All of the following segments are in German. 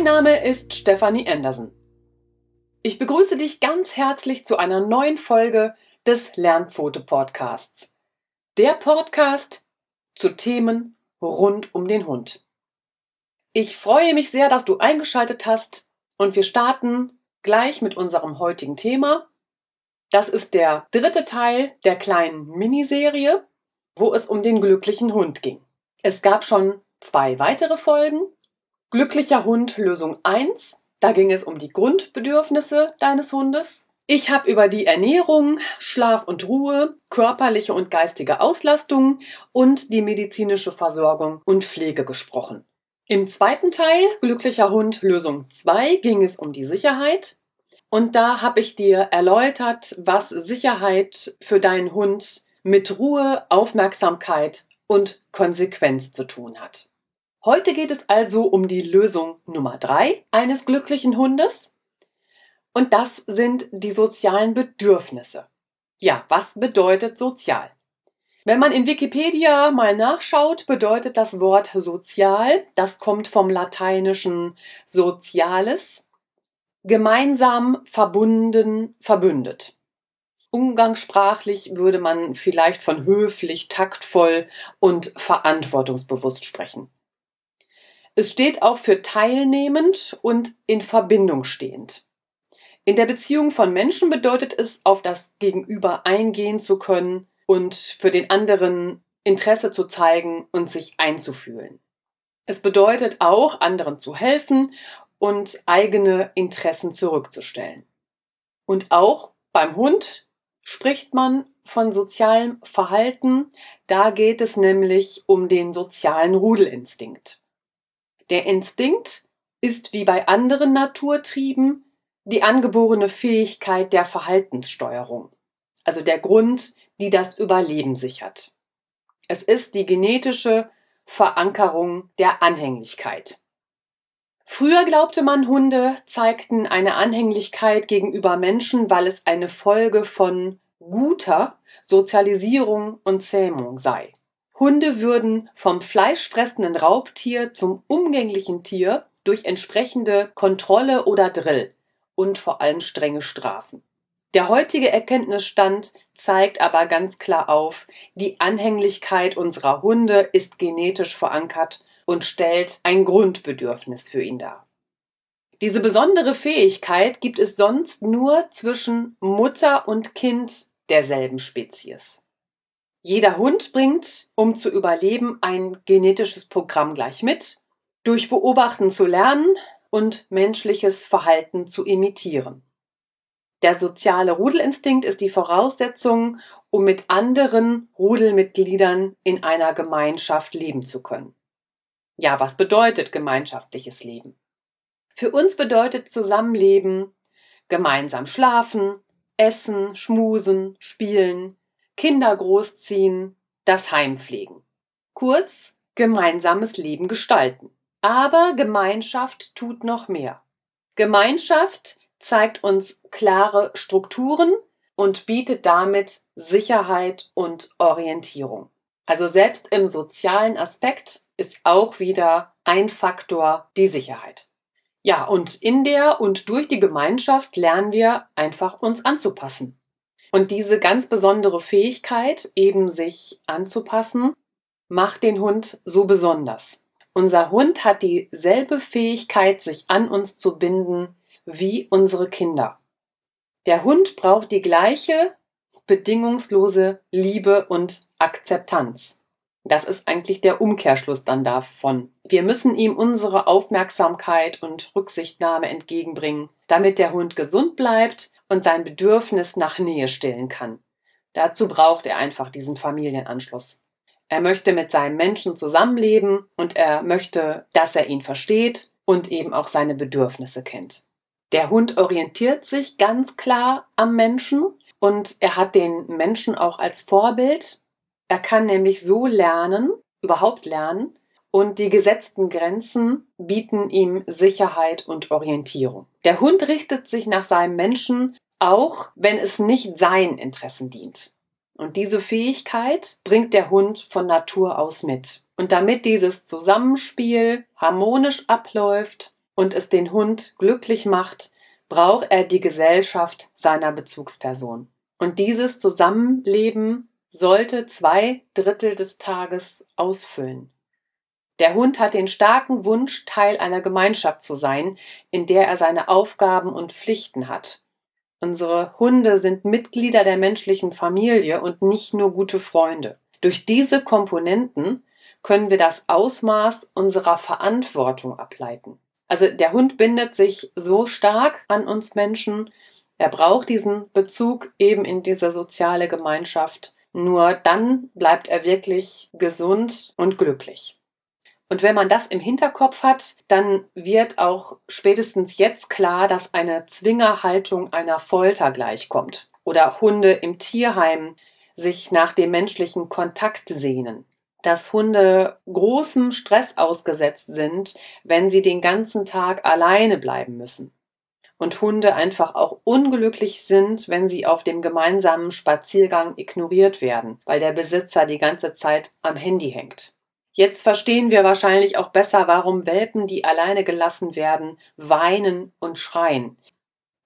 Mein Name ist Stefanie Andersen. Ich begrüße dich ganz herzlich zu einer neuen Folge des Lernpfote-Podcasts. Der Podcast zu Themen rund um den Hund. Ich freue mich sehr, dass du eingeschaltet hast und wir starten gleich mit unserem heutigen Thema. Das ist der dritte Teil der kleinen Miniserie, wo es um den glücklichen Hund ging. Es gab schon zwei weitere Folgen. Glücklicher Hund Lösung 1. Da ging es um die Grundbedürfnisse deines Hundes. Ich habe über die Ernährung, Schlaf und Ruhe, körperliche und geistige Auslastung und die medizinische Versorgung und Pflege gesprochen. Im zweiten Teil, Glücklicher Hund Lösung 2, ging es um die Sicherheit. Und da habe ich dir erläutert, was Sicherheit für deinen Hund mit Ruhe, Aufmerksamkeit und Konsequenz zu tun hat. Heute geht es also um die Lösung Nummer drei eines glücklichen Hundes. Und das sind die sozialen Bedürfnisse. Ja, was bedeutet sozial? Wenn man in Wikipedia mal nachschaut, bedeutet das Wort sozial, das kommt vom lateinischen sociales, gemeinsam, verbunden, verbündet. Umgangssprachlich würde man vielleicht von höflich, taktvoll und verantwortungsbewusst sprechen. Es steht auch für teilnehmend und in Verbindung stehend. In der Beziehung von Menschen bedeutet es, auf das Gegenüber eingehen zu können und für den anderen Interesse zu zeigen und sich einzufühlen. Es bedeutet auch, anderen zu helfen und eigene Interessen zurückzustellen. Und auch beim Hund spricht man von sozialem Verhalten, da geht es nämlich um den sozialen Rudelinstinkt. Der Instinkt ist wie bei anderen Naturtrieben die angeborene Fähigkeit der Verhaltenssteuerung, also der Grund, die das Überleben sichert. Es ist die genetische Verankerung der Anhänglichkeit. Früher glaubte man, Hunde zeigten eine Anhänglichkeit gegenüber Menschen, weil es eine Folge von guter Sozialisierung und Zähmung sei. Hunde würden vom fleischfressenden Raubtier zum umgänglichen Tier durch entsprechende Kontrolle oder Drill und vor allem strenge Strafen. Der heutige Erkenntnisstand zeigt aber ganz klar auf, die Anhänglichkeit unserer Hunde ist genetisch verankert und stellt ein Grundbedürfnis für ihn dar. Diese besondere Fähigkeit gibt es sonst nur zwischen Mutter und Kind derselben Spezies. Jeder Hund bringt, um zu überleben, ein genetisches Programm gleich mit, durch Beobachten zu lernen und menschliches Verhalten zu imitieren. Der soziale Rudelinstinkt ist die Voraussetzung, um mit anderen Rudelmitgliedern in einer Gemeinschaft leben zu können. Ja, was bedeutet gemeinschaftliches Leben? Für uns bedeutet Zusammenleben gemeinsam schlafen, essen, schmusen, spielen, Kinder großziehen, das Heim pflegen. Kurz, gemeinsames Leben gestalten. Aber Gemeinschaft tut noch mehr. Gemeinschaft zeigt uns klare Strukturen und bietet damit Sicherheit und Orientierung. Also selbst im sozialen Aspekt ist auch wieder ein Faktor die Sicherheit. Ja, und in der und durch die Gemeinschaft lernen wir einfach uns anzupassen. Und diese ganz besondere Fähigkeit, eben sich anzupassen, macht den Hund so besonders. Unser Hund hat dieselbe Fähigkeit, sich an uns zu binden, wie unsere Kinder. Der Hund braucht die gleiche bedingungslose Liebe und Akzeptanz. Das ist eigentlich der Umkehrschluss dann davon. Wir müssen ihm unsere Aufmerksamkeit und Rücksichtnahme entgegenbringen, damit der Hund gesund bleibt und sein Bedürfnis nach Nähe stillen kann. Dazu braucht er einfach diesen Familienanschluss. Er möchte mit seinem Menschen zusammenleben und er möchte, dass er ihn versteht und eben auch seine Bedürfnisse kennt. Der Hund orientiert sich ganz klar am Menschen und er hat den Menschen auch als Vorbild er kann nämlich so lernen, überhaupt lernen, und die gesetzten Grenzen bieten ihm Sicherheit und Orientierung. Der Hund richtet sich nach seinem Menschen, auch wenn es nicht seinen Interessen dient. Und diese Fähigkeit bringt der Hund von Natur aus mit. Und damit dieses Zusammenspiel harmonisch abläuft und es den Hund glücklich macht, braucht er die Gesellschaft seiner Bezugsperson. Und dieses Zusammenleben sollte zwei Drittel des Tages ausfüllen. Der Hund hat den starken Wunsch, Teil einer Gemeinschaft zu sein, in der er seine Aufgaben und Pflichten hat. Unsere Hunde sind Mitglieder der menschlichen Familie und nicht nur gute Freunde. Durch diese Komponenten können wir das Ausmaß unserer Verantwortung ableiten. Also der Hund bindet sich so stark an uns Menschen, er braucht diesen Bezug eben in diese soziale Gemeinschaft. Nur dann bleibt er wirklich gesund und glücklich. Und wenn man das im Hinterkopf hat, dann wird auch spätestens jetzt klar, dass eine Zwingerhaltung einer Folter gleichkommt oder Hunde im Tierheim sich nach dem menschlichen Kontakt sehnen. Dass Hunde großem Stress ausgesetzt sind, wenn sie den ganzen Tag alleine bleiben müssen. Und Hunde einfach auch unglücklich sind, wenn sie auf dem gemeinsamen Spaziergang ignoriert werden, weil der Besitzer die ganze Zeit am Handy hängt. Jetzt verstehen wir wahrscheinlich auch besser, warum Welpen, die alleine gelassen werden, weinen und schreien.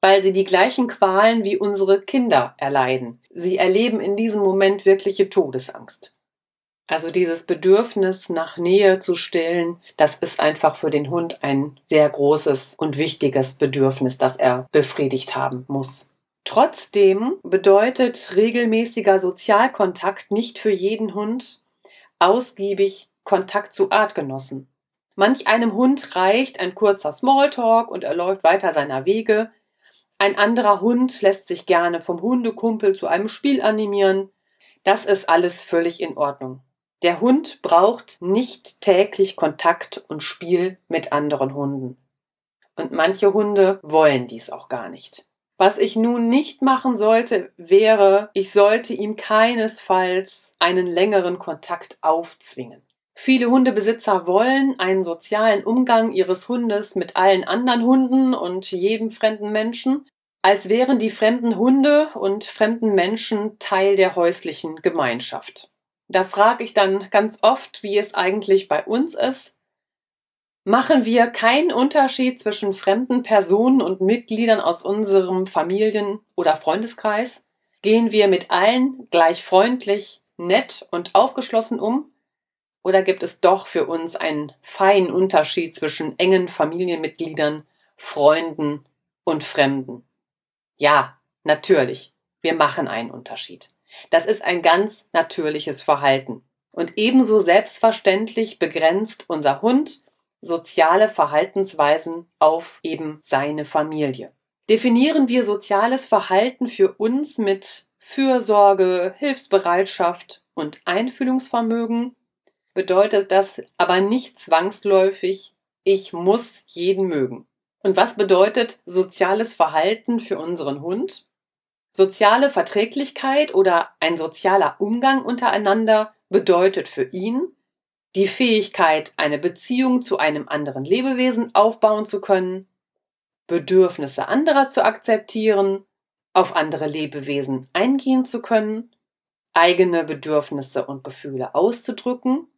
Weil sie die gleichen Qualen wie unsere Kinder erleiden. Sie erleben in diesem Moment wirkliche Todesangst. Also dieses Bedürfnis nach Nähe zu stillen, das ist einfach für den Hund ein sehr großes und wichtiges Bedürfnis, das er befriedigt haben muss. Trotzdem bedeutet regelmäßiger Sozialkontakt nicht für jeden Hund ausgiebig Kontakt zu Artgenossen. Manch einem Hund reicht ein kurzer Smalltalk und er läuft weiter seiner Wege. Ein anderer Hund lässt sich gerne vom Hundekumpel zu einem Spiel animieren. Das ist alles völlig in Ordnung. Der Hund braucht nicht täglich Kontakt und Spiel mit anderen Hunden. Und manche Hunde wollen dies auch gar nicht. Was ich nun nicht machen sollte, wäre, ich sollte ihm keinesfalls einen längeren Kontakt aufzwingen. Viele Hundebesitzer wollen einen sozialen Umgang ihres Hundes mit allen anderen Hunden und jedem fremden Menschen, als wären die fremden Hunde und fremden Menschen Teil der häuslichen Gemeinschaft. Da frage ich dann ganz oft, wie es eigentlich bei uns ist. Machen wir keinen Unterschied zwischen fremden Personen und Mitgliedern aus unserem Familien- oder Freundeskreis? Gehen wir mit allen gleich freundlich, nett und aufgeschlossen um? Oder gibt es doch für uns einen feinen Unterschied zwischen engen Familienmitgliedern, Freunden und Fremden? Ja, natürlich, wir machen einen Unterschied. Das ist ein ganz natürliches Verhalten. Und ebenso selbstverständlich begrenzt unser Hund soziale Verhaltensweisen auf eben seine Familie. Definieren wir soziales Verhalten für uns mit Fürsorge, Hilfsbereitschaft und Einfühlungsvermögen, bedeutet das aber nicht zwangsläufig, ich muss jeden mögen. Und was bedeutet soziales Verhalten für unseren Hund? Soziale Verträglichkeit oder ein sozialer Umgang untereinander bedeutet für ihn die Fähigkeit, eine Beziehung zu einem anderen Lebewesen aufbauen zu können, Bedürfnisse anderer zu akzeptieren, auf andere Lebewesen eingehen zu können, eigene Bedürfnisse und Gefühle auszudrücken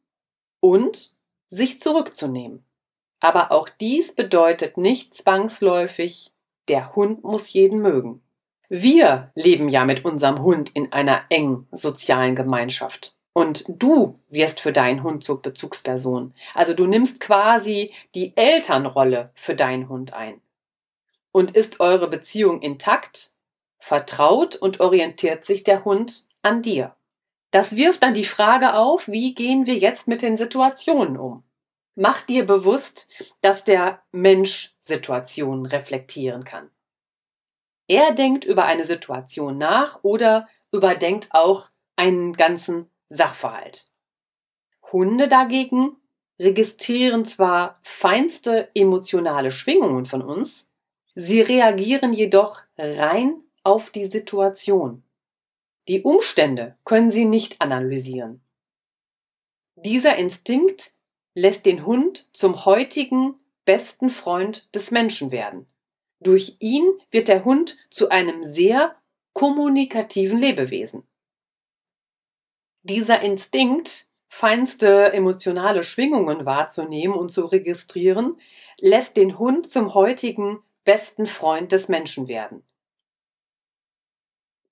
und sich zurückzunehmen. Aber auch dies bedeutet nicht zwangsläufig, der Hund muss jeden mögen. Wir leben ja mit unserem Hund in einer engen sozialen Gemeinschaft. Und du wirst für deinen Hund zur Bezugsperson. Also du nimmst quasi die Elternrolle für deinen Hund ein. Und ist eure Beziehung intakt, vertraut und orientiert sich der Hund an dir. Das wirft dann die Frage auf, wie gehen wir jetzt mit den Situationen um? Mach dir bewusst, dass der Mensch Situationen reflektieren kann. Er denkt über eine Situation nach oder überdenkt auch einen ganzen Sachverhalt. Hunde dagegen registrieren zwar feinste emotionale Schwingungen von uns, sie reagieren jedoch rein auf die Situation. Die Umstände können sie nicht analysieren. Dieser Instinkt lässt den Hund zum heutigen besten Freund des Menschen werden. Durch ihn wird der Hund zu einem sehr kommunikativen Lebewesen. Dieser Instinkt feinste emotionale Schwingungen wahrzunehmen und zu registrieren, lässt den Hund zum heutigen besten Freund des Menschen werden.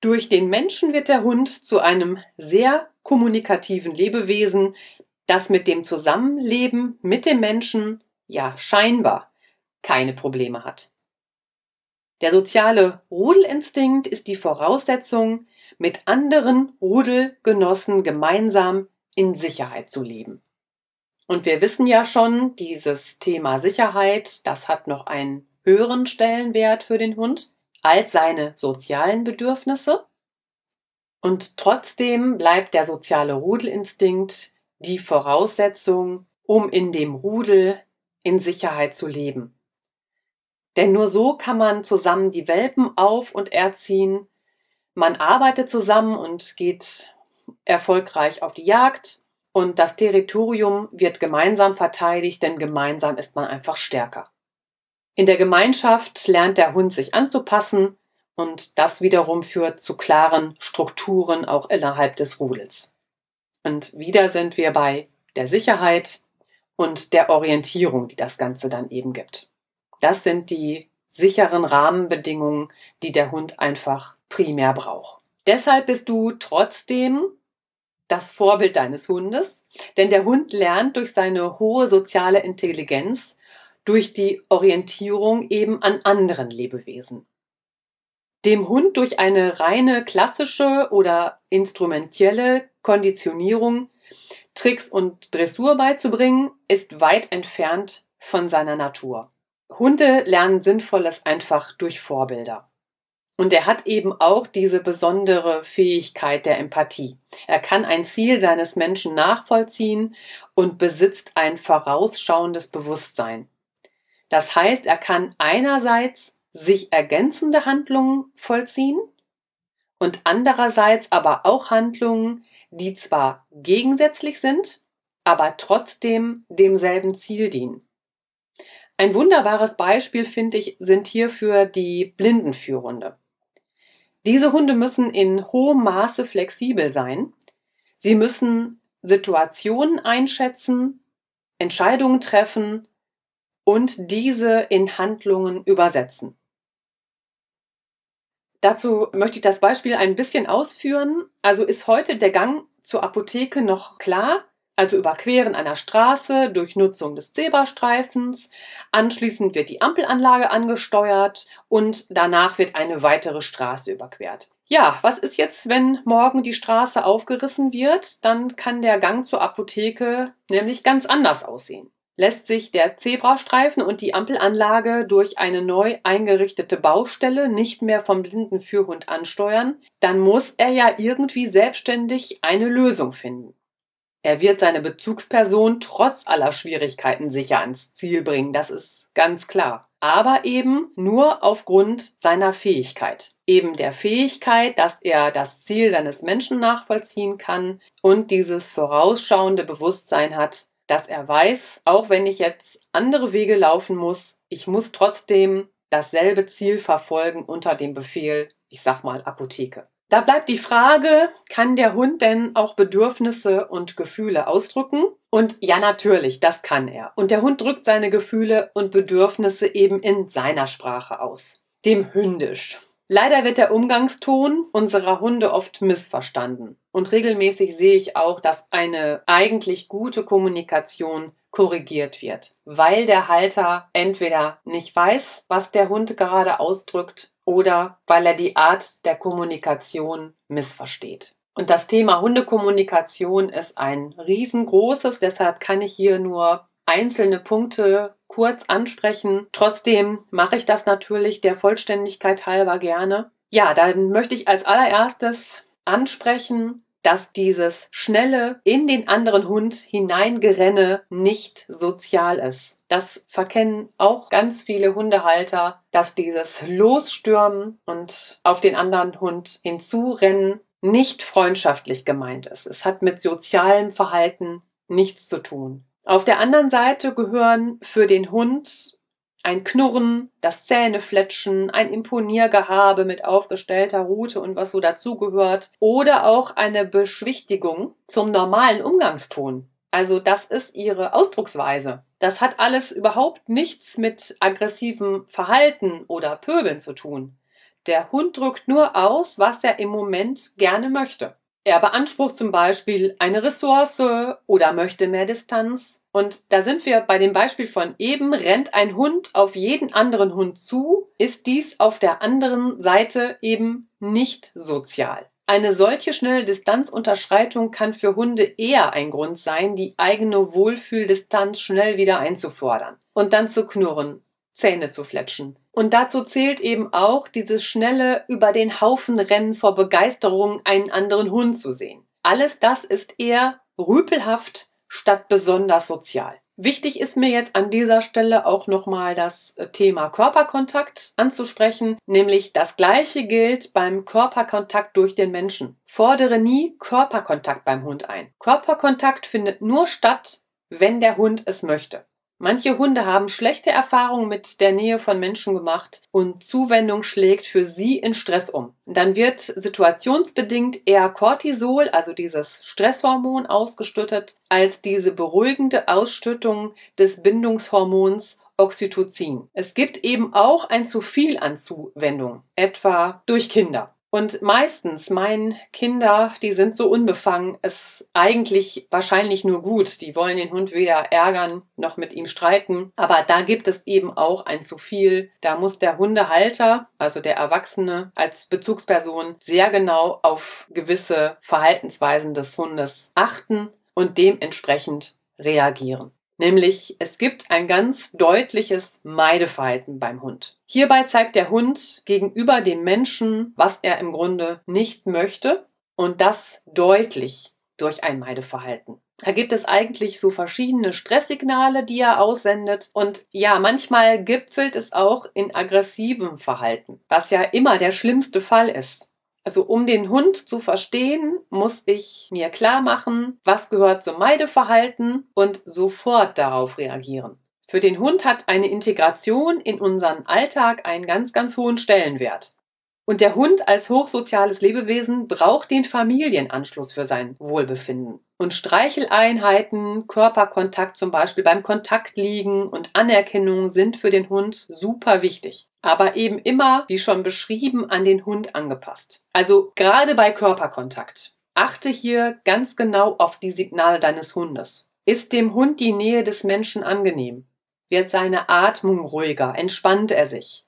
Durch den Menschen wird der Hund zu einem sehr kommunikativen Lebewesen, das mit dem Zusammenleben mit dem Menschen ja scheinbar keine Probleme hat. Der soziale Rudelinstinkt ist die Voraussetzung, mit anderen Rudelgenossen gemeinsam in Sicherheit zu leben. Und wir wissen ja schon, dieses Thema Sicherheit, das hat noch einen höheren Stellenwert für den Hund als seine sozialen Bedürfnisse. Und trotzdem bleibt der soziale Rudelinstinkt die Voraussetzung, um in dem Rudel in Sicherheit zu leben. Denn nur so kann man zusammen die Welpen auf und erziehen. Man arbeitet zusammen und geht erfolgreich auf die Jagd. Und das Territorium wird gemeinsam verteidigt, denn gemeinsam ist man einfach stärker. In der Gemeinschaft lernt der Hund sich anzupassen und das wiederum führt zu klaren Strukturen auch innerhalb des Rudels. Und wieder sind wir bei der Sicherheit und der Orientierung, die das Ganze dann eben gibt. Das sind die sicheren Rahmenbedingungen, die der Hund einfach primär braucht. Deshalb bist du trotzdem das Vorbild deines Hundes, denn der Hund lernt durch seine hohe soziale Intelligenz, durch die Orientierung eben an anderen Lebewesen. Dem Hund durch eine reine klassische oder instrumentelle Konditionierung Tricks und Dressur beizubringen, ist weit entfernt von seiner Natur. Hunde lernen Sinnvolles einfach durch Vorbilder. Und er hat eben auch diese besondere Fähigkeit der Empathie. Er kann ein Ziel seines Menschen nachvollziehen und besitzt ein vorausschauendes Bewusstsein. Das heißt, er kann einerseits sich ergänzende Handlungen vollziehen und andererseits aber auch Handlungen, die zwar gegensätzlich sind, aber trotzdem demselben Ziel dienen. Ein wunderbares Beispiel, finde ich, sind hierfür die Blindenführhunde. Diese Hunde müssen in hohem Maße flexibel sein. Sie müssen Situationen einschätzen, Entscheidungen treffen und diese in Handlungen übersetzen. Dazu möchte ich das Beispiel ein bisschen ausführen. Also ist heute der Gang zur Apotheke noch klar? also Überqueren einer Straße durch Nutzung des Zebrastreifens. Anschließend wird die Ampelanlage angesteuert und danach wird eine weitere Straße überquert. Ja, was ist jetzt, wenn morgen die Straße aufgerissen wird? Dann kann der Gang zur Apotheke nämlich ganz anders aussehen. Lässt sich der Zebrastreifen und die Ampelanlage durch eine neu eingerichtete Baustelle nicht mehr vom blinden Führhund ansteuern, dann muss er ja irgendwie selbstständig eine Lösung finden. Er wird seine Bezugsperson trotz aller Schwierigkeiten sicher ans Ziel bringen, das ist ganz klar. Aber eben nur aufgrund seiner Fähigkeit. Eben der Fähigkeit, dass er das Ziel seines Menschen nachvollziehen kann und dieses vorausschauende Bewusstsein hat, dass er weiß, auch wenn ich jetzt andere Wege laufen muss, ich muss trotzdem dasselbe Ziel verfolgen unter dem Befehl, ich sag mal Apotheke. Da bleibt die Frage, kann der Hund denn auch Bedürfnisse und Gefühle ausdrücken? Und ja, natürlich, das kann er. Und der Hund drückt seine Gefühle und Bedürfnisse eben in seiner Sprache aus, dem Hündisch. Leider wird der Umgangston unserer Hunde oft missverstanden. Und regelmäßig sehe ich auch, dass eine eigentlich gute Kommunikation korrigiert wird, weil der Halter entweder nicht weiß, was der Hund gerade ausdrückt, oder weil er die Art der Kommunikation missversteht. Und das Thema Hundekommunikation ist ein riesengroßes, deshalb kann ich hier nur einzelne Punkte kurz ansprechen. Trotzdem mache ich das natürlich der Vollständigkeit halber gerne. Ja, dann möchte ich als allererstes ansprechen, dass dieses schnelle in den anderen Hund hineingerenne nicht sozial ist. Das verkennen auch ganz viele Hundehalter, dass dieses Losstürmen und auf den anderen Hund hinzurennen nicht freundschaftlich gemeint ist. Es hat mit sozialem Verhalten nichts zu tun. Auf der anderen Seite gehören für den Hund ein Knurren, das Zähnefletschen, ein Imponiergehabe mit aufgestellter Rute und was so dazugehört oder auch eine Beschwichtigung zum normalen Umgangston. Also das ist ihre Ausdrucksweise. Das hat alles überhaupt nichts mit aggressivem Verhalten oder Pöbeln zu tun. Der Hund drückt nur aus, was er im Moment gerne möchte. Er beansprucht zum Beispiel eine Ressource oder möchte mehr Distanz. Und da sind wir bei dem Beispiel von eben, rennt ein Hund auf jeden anderen Hund zu, ist dies auf der anderen Seite eben nicht sozial. Eine solche schnelle Distanzunterschreitung kann für Hunde eher ein Grund sein, die eigene Wohlfühldistanz schnell wieder einzufordern und dann zu knurren, Zähne zu fletschen. Und dazu zählt eben auch dieses schnelle über den Haufen rennen vor Begeisterung, einen anderen Hund zu sehen. Alles das ist eher rüpelhaft statt besonders sozial. Wichtig ist mir jetzt an dieser Stelle auch nochmal das Thema Körperkontakt anzusprechen, nämlich das gleiche gilt beim Körperkontakt durch den Menschen. Fordere nie Körperkontakt beim Hund ein. Körperkontakt findet nur statt, wenn der Hund es möchte. Manche Hunde haben schlechte Erfahrungen mit der Nähe von Menschen gemacht und Zuwendung schlägt für sie in Stress um. Dann wird situationsbedingt eher Cortisol, also dieses Stresshormon, ausgeschüttet, als diese beruhigende Ausschüttung des Bindungshormons Oxytocin. Es gibt eben auch ein zu viel an Zuwendung, etwa durch Kinder. Und meistens meinen Kinder, die sind so unbefangen, es eigentlich wahrscheinlich nur gut. Die wollen den Hund weder ärgern noch mit ihm streiten. Aber da gibt es eben auch ein zu viel. Da muss der Hundehalter, also der Erwachsene als Bezugsperson, sehr genau auf gewisse Verhaltensweisen des Hundes achten und dementsprechend reagieren. Nämlich es gibt ein ganz deutliches Meideverhalten beim Hund. Hierbei zeigt der Hund gegenüber dem Menschen, was er im Grunde nicht möchte und das deutlich durch ein Meideverhalten. Da gibt es eigentlich so verschiedene Stresssignale, die er aussendet. Und ja, manchmal gipfelt es auch in aggressivem Verhalten, was ja immer der schlimmste Fall ist. Also um den Hund zu verstehen, muss ich mir klar machen, was gehört zum Meideverhalten und sofort darauf reagieren. Für den Hund hat eine Integration in unseren Alltag einen ganz, ganz hohen Stellenwert. Und der Hund als hochsoziales Lebewesen braucht den Familienanschluss für sein Wohlbefinden. Und Streicheleinheiten, Körperkontakt zum Beispiel beim Kontaktliegen und Anerkennung sind für den Hund super wichtig. Aber eben immer, wie schon beschrieben, an den Hund angepasst. Also gerade bei Körperkontakt. Achte hier ganz genau auf die Signale deines Hundes. Ist dem Hund die Nähe des Menschen angenehm? Wird seine Atmung ruhiger? Entspannt er sich?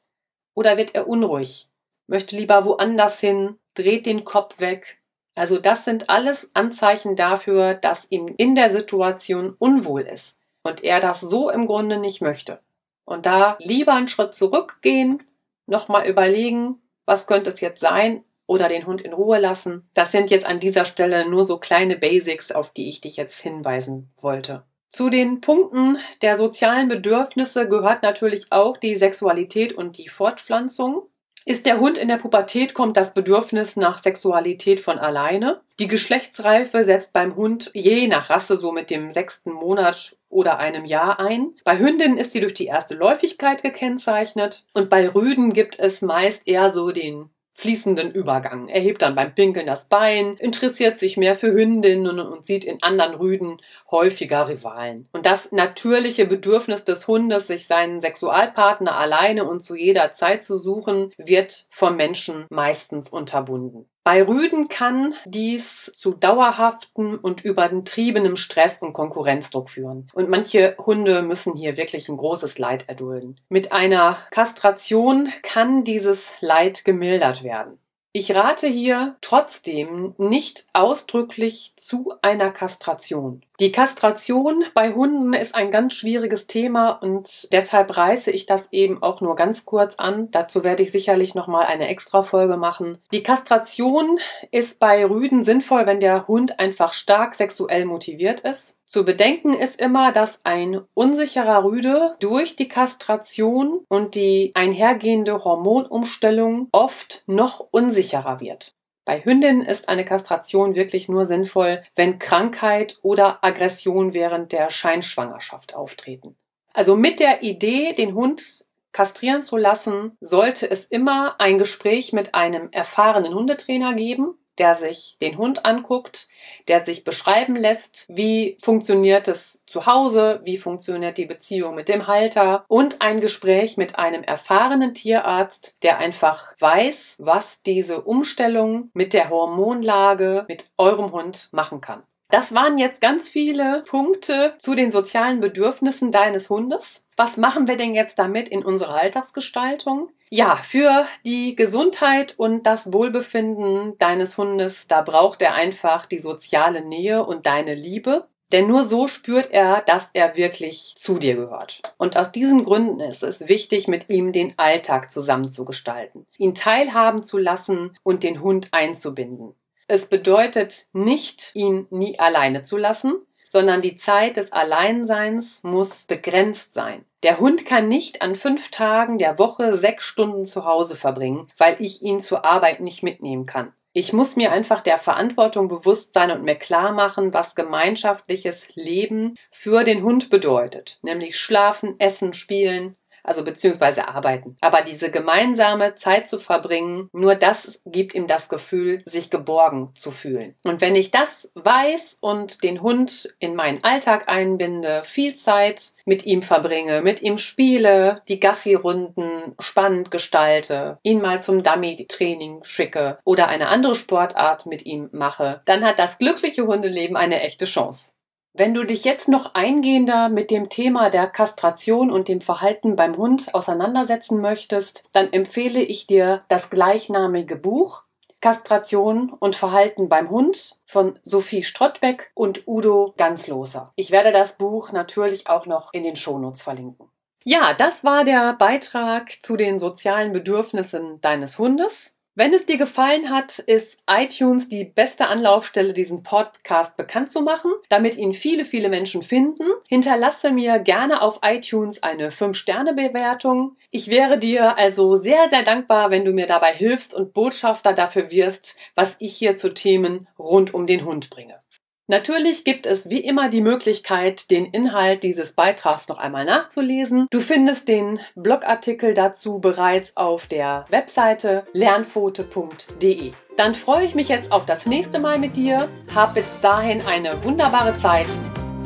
Oder wird er unruhig? möchte lieber woanders hin, dreht den Kopf weg. Also das sind alles Anzeichen dafür, dass ihm in der Situation unwohl ist und er das so im Grunde nicht möchte. Und da lieber einen Schritt zurückgehen, nochmal überlegen, was könnte es jetzt sein oder den Hund in Ruhe lassen. Das sind jetzt an dieser Stelle nur so kleine Basics, auf die ich dich jetzt hinweisen wollte. Zu den Punkten der sozialen Bedürfnisse gehört natürlich auch die Sexualität und die Fortpflanzung. Ist der Hund in der Pubertät, kommt das Bedürfnis nach Sexualität von alleine. Die Geschlechtsreife setzt beim Hund je nach Rasse so mit dem sechsten Monat oder einem Jahr ein. Bei Hündinnen ist sie durch die erste Läufigkeit gekennzeichnet und bei Rüden gibt es meist eher so den fließenden Übergang. Er hebt dann beim Pinkeln das Bein, interessiert sich mehr für Hündinnen und sieht in anderen Rüden häufiger Rivalen. Und das natürliche Bedürfnis des Hundes, sich seinen Sexualpartner alleine und zu jeder Zeit zu suchen, wird vom Menschen meistens unterbunden. Bei Rüden kann dies zu dauerhaftem und übertriebenem Stress und Konkurrenzdruck führen. Und manche Hunde müssen hier wirklich ein großes Leid erdulden. Mit einer Kastration kann dieses Leid gemildert werden. Ich rate hier trotzdem nicht ausdrücklich zu einer Kastration. Die Kastration bei Hunden ist ein ganz schwieriges Thema und deshalb reiße ich das eben auch nur ganz kurz an. Dazu werde ich sicherlich noch mal eine extra Folge machen. Die Kastration ist bei Rüden sinnvoll, wenn der Hund einfach stark sexuell motiviert ist. Zu bedenken ist immer, dass ein unsicherer Rüde durch die Kastration und die einhergehende Hormonumstellung oft noch unsicherer wird. Bei Hündinnen ist eine Kastration wirklich nur sinnvoll, wenn Krankheit oder Aggression während der Scheinschwangerschaft auftreten. Also mit der Idee, den Hund kastrieren zu lassen, sollte es immer ein Gespräch mit einem erfahrenen Hundetrainer geben, der sich den Hund anguckt, der sich beschreiben lässt, wie funktioniert es zu Hause, wie funktioniert die Beziehung mit dem Halter und ein Gespräch mit einem erfahrenen Tierarzt, der einfach weiß, was diese Umstellung mit der Hormonlage mit eurem Hund machen kann. Das waren jetzt ganz viele Punkte zu den sozialen Bedürfnissen deines Hundes. Was machen wir denn jetzt damit in unserer Alltagsgestaltung? Ja, für die Gesundheit und das Wohlbefinden deines Hundes, da braucht er einfach die soziale Nähe und deine Liebe. Denn nur so spürt er, dass er wirklich zu dir gehört. Und aus diesen Gründen ist es wichtig, mit ihm den Alltag zusammen zu gestalten, ihn teilhaben zu lassen und den Hund einzubinden. Es bedeutet nicht, ihn nie alleine zu lassen, sondern die Zeit des Alleinseins muss begrenzt sein. Der Hund kann nicht an fünf Tagen der Woche sechs Stunden zu Hause verbringen, weil ich ihn zur Arbeit nicht mitnehmen kann. Ich muss mir einfach der Verantwortung bewusst sein und mir klar machen, was gemeinschaftliches Leben für den Hund bedeutet. Nämlich schlafen, essen, spielen, also beziehungsweise arbeiten. Aber diese gemeinsame Zeit zu verbringen, nur das gibt ihm das Gefühl, sich geborgen zu fühlen. Und wenn ich das weiß und den Hund in meinen Alltag einbinde, viel Zeit mit ihm verbringe, mit ihm spiele, die Gassi-Runden spannend gestalte, ihn mal zum Dummy-Training schicke oder eine andere Sportart mit ihm mache, dann hat das glückliche Hundeleben eine echte Chance. Wenn du dich jetzt noch eingehender mit dem Thema der Kastration und dem Verhalten beim Hund auseinandersetzen möchtest, dann empfehle ich dir das gleichnamige Buch Kastration und Verhalten beim Hund von Sophie Strottbeck und Udo Ganzloser. Ich werde das Buch natürlich auch noch in den Shownotes verlinken. Ja, das war der Beitrag zu den sozialen Bedürfnissen deines Hundes. Wenn es dir gefallen hat, ist iTunes die beste Anlaufstelle, diesen Podcast bekannt zu machen, damit ihn viele, viele Menschen finden. Hinterlasse mir gerne auf iTunes eine 5-Sterne-Bewertung. Ich wäre dir also sehr, sehr dankbar, wenn du mir dabei hilfst und Botschafter dafür wirst, was ich hier zu Themen rund um den Hund bringe. Natürlich gibt es wie immer die Möglichkeit, den Inhalt dieses Beitrags noch einmal nachzulesen. Du findest den Blogartikel dazu bereits auf der Webseite lernfote.de. Dann freue ich mich jetzt auf das nächste Mal mit dir. Hab bis dahin eine wunderbare Zeit.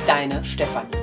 Deine Stefanie.